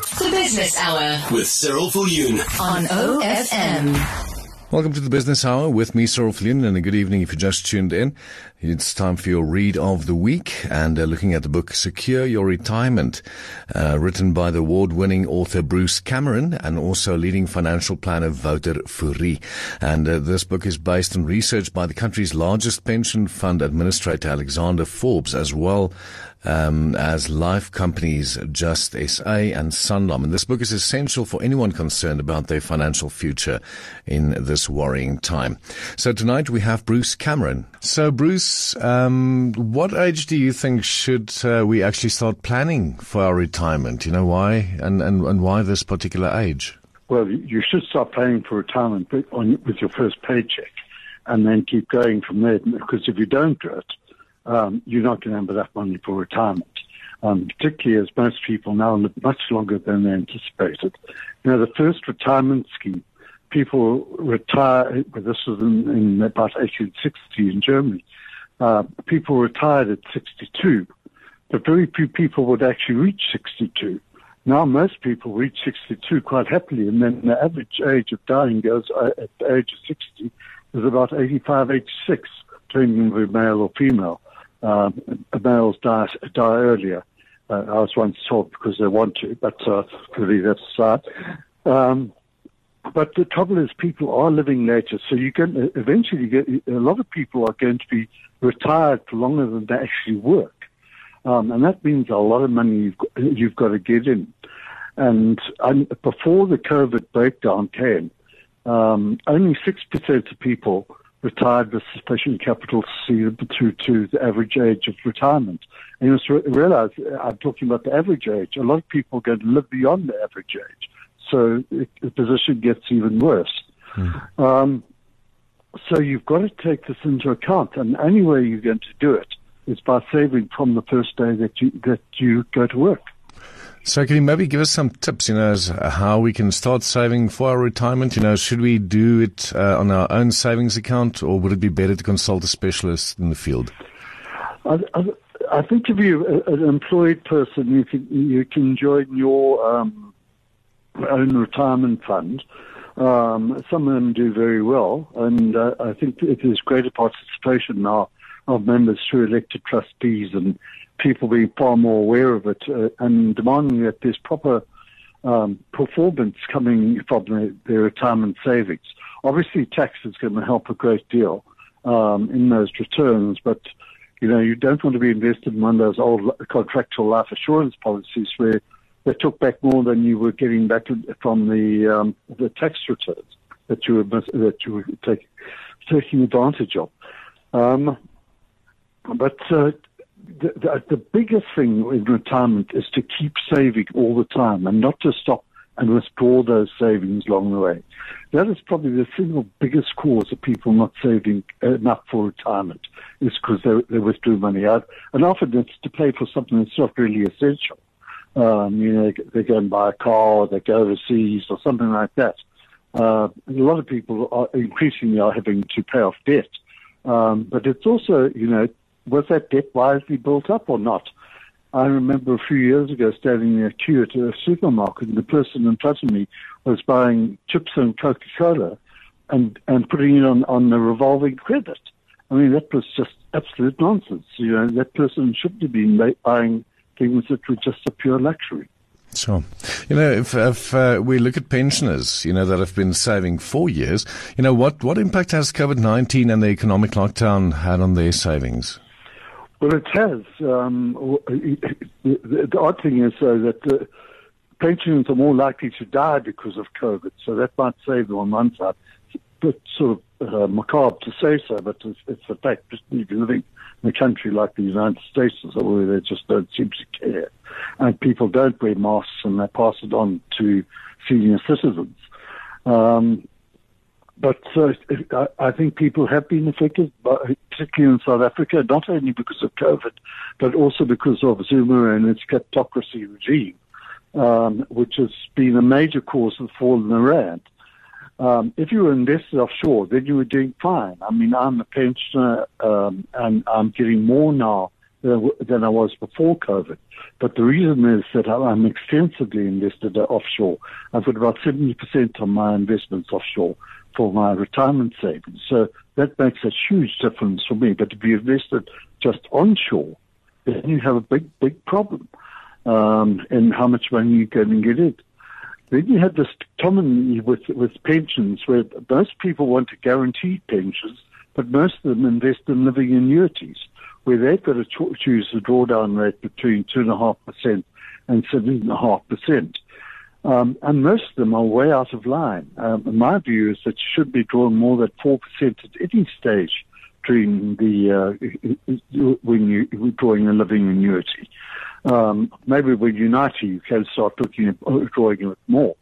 The Business Hour with Cyril Viljoen. on OFM. Welcome to the Business Hour with me, Cyril Viljoen, and a good evening if you just tuned in. It's time for your read of the week and uh, looking at the book Secure Your Retirement, uh, written by the award-winning author Bruce Cameron and also leading financial planner Wouter Fourie. And uh, this book is based on research by the country's largest pension fund administrator, Alexander Forbes, as well um, as life companies Just SA and Sanlam. And this book is essential for anyone concerned about their financial future in this worrying time. So tonight we have Bruce Cameron. So Bruce, um, what age do you think should uh, we actually start planning for our retirement? You know why, and and, and why this particular age? Well, you should start planning for retirement on, with your first paycheck and then keep going from there. Because if you don't do it, um, you're not going to have enough money for retirement. Um, particularly as most people now live much longer than they anticipated. You know, the first retirement scheme, people retire, well, this was in, in about 1860 in Germany, uh, people retired at 62, but very few people would actually reach 62. Now most people reach 62 quite happily, and then the average age of dying goes uh, at the age of 60 is about 85, 86, depending on if male or female. Uh, males die, die earlier. Uh, I was once told because they want to, but uh, that's sad. Um, but the trouble is, people are living later, so you can eventually get a lot of people are going to be retired for longer than they actually work, um, and that means a lot of money you've got, you've got to get in. And um, before the COVID breakdown came, um, only six percent of people retired with sufficient capital to through to the average age of retirement. And you must re- realize, I'm talking about the average age. A lot of people are going to live beyond the average age. So it, the position gets even worse. Hmm. Um, so you've got to take this into account. And the only way you're going to do it is by saving from the first day that you, that you go to work. So can you maybe give us some tips, you know, as how we can start saving for our retirement? You know, should we do it uh, on our own savings account or would it be better to consult a specialist in the field? I, I, I think if you're an employed person, you can, you can join your um, own retirement fund. Um, some of them do very well, and uh, I think there's greater participation now of members through elected trustees and people being far more aware of it uh, and demanding that there's proper um, performance coming from their, retirement savings. Obviously, tax is going to help a great deal um, in those returns, but you know you don't want to be invested in one of those old contractual life assurance policies where they took back more than you were getting back from the um, the tax returns that you were that you were take, taking advantage of. Um, but uh, the, the, the biggest thing in retirement is to keep saving all the time and not to stop and withdraw those savings along the way. That is probably the single biggest cause of people not saving enough for retirement is because they, they withdrew money out. And often it's to pay for something that's not really essential. Um, you know, they go and buy a car or they go overseas or something like that. Uh, a lot of people are increasingly are having to pay off debt. Um, but it's also, you know, was that debt wisely built up or not? I remember a few years ago standing in a queue at a supermarket and the person in front of me was buying chips and Coca-Cola and, and putting it on, on a revolving credit. I mean, that was just absolute nonsense. You know, that person shouldn't have been buying things that were just a pure luxury. Sure. You know, if, if uh, we look at pensioners, you know, that have been saving for years, you know, what, what impact has COVID-19 and the economic lockdown had on their savings? Well, it has. Um, the, the, odd thing is, though, that the pensioners are more likely to die because of COVID, so that might save them on one side. But sort of uh, macabre to say so, but it's, it's a fact. Just living in a country like the United States, where they just don't seem to care, and people don't wear masks and they pass it on to senior citizens. Um, but uh, I think people have been affected, particularly in South Africa, not only because of COVID, but also because of Zuma and its kleptocracy regime, um, which has been a major cause of the fall in the rand. Um, if you were invested offshore, then you were doing fine. I mean, I'm a pensioner um, and I'm getting more now than I was before COVID. But the reason is that I'm extensively invested offshore. I've got about 70% of my investments offshore for my retirement savings. So that makes a huge difference for me. But if you invested just onshore, then you have a big, big problem um, in how much money going to get in. Then you have this common with with pensions where most people want to guarantee pensions, but most of them invest in living annuities where they've got to cho- choose a drawdown rate between two and a half percent and seven and a half percent. Um, and most of them are way out of line. Um, my view is that you should be drawing more than four percent at any stage during the uh, when you're drawing a living annuity. Um, maybe with 90, you can start looking at drawing it more.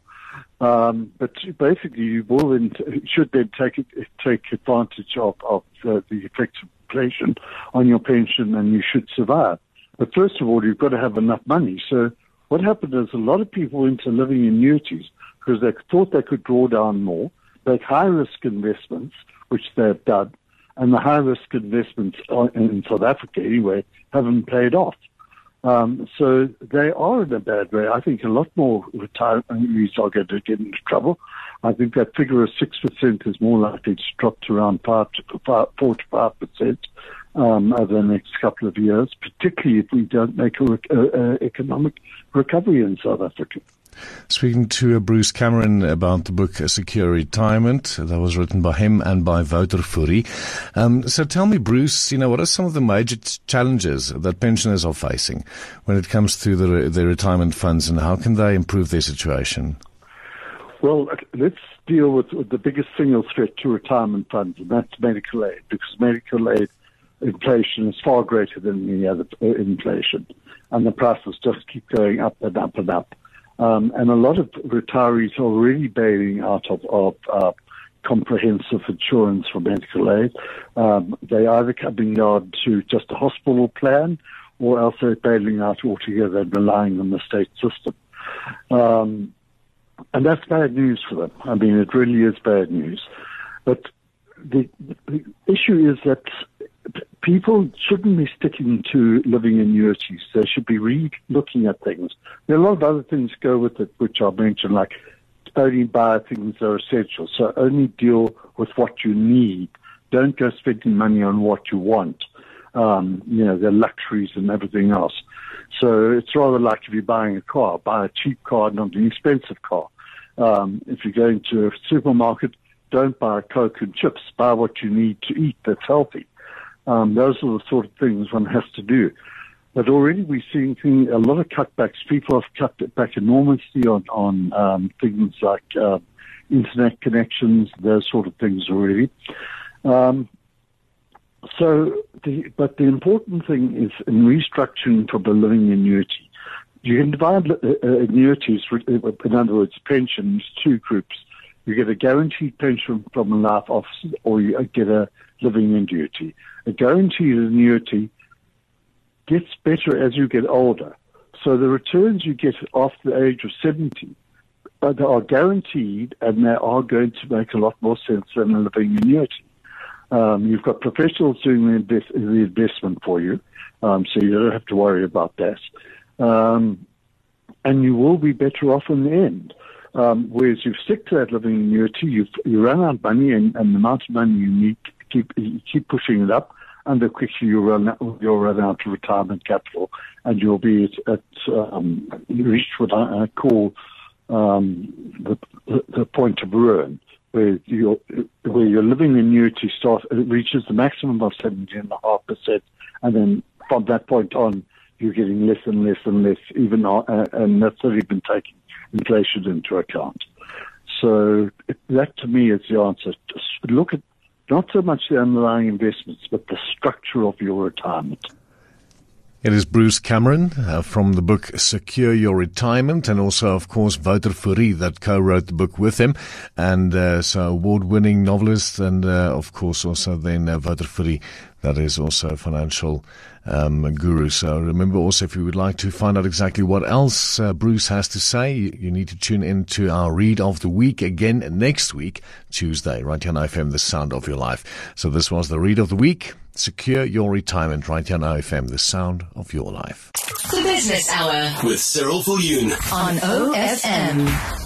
Um, but basically, you will then should then take take advantage of, of uh, the effects of inflation on your pension, and you should survive. But first of all, you've got to have enough money. So what happened is a lot of people went into living annuities because they thought they could draw down more, make high risk investments, which they've done, and the high risk investments in South Africa anyway haven't paid off. Um, so they are in a bad way. I think a lot more retirees are going to get into trouble. I think that figure of 6% is more likely to drop to around 5 to 5, 4 to 5% um, over the next couple of years, particularly if we don't make an economic recovery in South Africa. Speaking to uh, Bruce Cameron about the book Secure Retirement that was written by him and by Wouter Fourie. Um, so tell me, Bruce, you know, what are some of the major challenges that pensioners are facing when it comes to the, their retirement funds and how can they improve their situation? Well, let's deal with the biggest single threat to retirement funds, and that's medical aid, because medical aid inflation is far greater than any other uh, inflation, and the prices just keep going up and up and up. Um, and a lot of retirees are really bailing out of, of uh, comprehensive insurance for medical aid. Um, they either coming on to just a hospital plan or else they're bailing out altogether and relying on the state system. Um, and that's bad news for them. I mean, it really is bad news. But the, the issue is that people shouldn't be sticking to living annuities. They should be re-looking at things. There are a lot of other things go with it, which I mentioned, like only buy things that are essential. So only deal with what you need. Don't go spending money on what you want. Um, you know, the luxuries and everything else. So it's rather like if you're buying a car, buy a cheap car, not an expensive car. Um, if you're going to a supermarket, don't buy Coke and chips. Buy what you need to eat that's healthy. Um, those are the sort of things one has to do. But already we're seeing a lot of cutbacks. People have cut back enormously on, on um, things like uh, internet connections, those sort of things already. Um, so, the, but the important thing is in restructuring for the living annuity. You can divide uh, uh annuities, in other words, pensions, two groups. You get a guaranteed pension from a life office, or you get a living annuity. A guaranteed annuity gets better as you get older. So the returns you get after the age of 70 uh, they are guaranteed and they are going to make a lot more sense than a living annuity. Um, you've got professionals doing the, invest- the investment for you, um, so you don't have to worry about that. Um, and you will be better off in the end. Um, whereas you stick to that living annuity, you you run out of money, and, and the amount of money you need keep you keep pushing it up, and the quicker you run out, you'll run out of retirement capital, and you'll be at, at um, reach what I, call um, the, the point of ruin, where your where your living annuity starts it reaches the maximum of seventeen and a half percent, and then from that point on, you're getting less and less and less, even uh, and that's not even taking inflation into account. So that to me is the answer. Just look at not so much the underlying investments, but the structure of your retirement. It is Bruce Cameron uh, from the book Secure Your Retirement, and also, of course, Wouter Fourie that co-wrote the book with him, and uh, so award-winning novelist, and uh, of course also then uh, Wouter Fourie that is also a financial um, guru. So remember also, if you would like to find out exactly what else uh, Bruce has to say, you, you, need to tune in to our read of the week again next week, Tuesday, right here on FM, the sound of your life. So this was the read of the week. Secure your retirement right here on FM, the sound of your life. The Business Hour with Cyril Viljoen on OFM.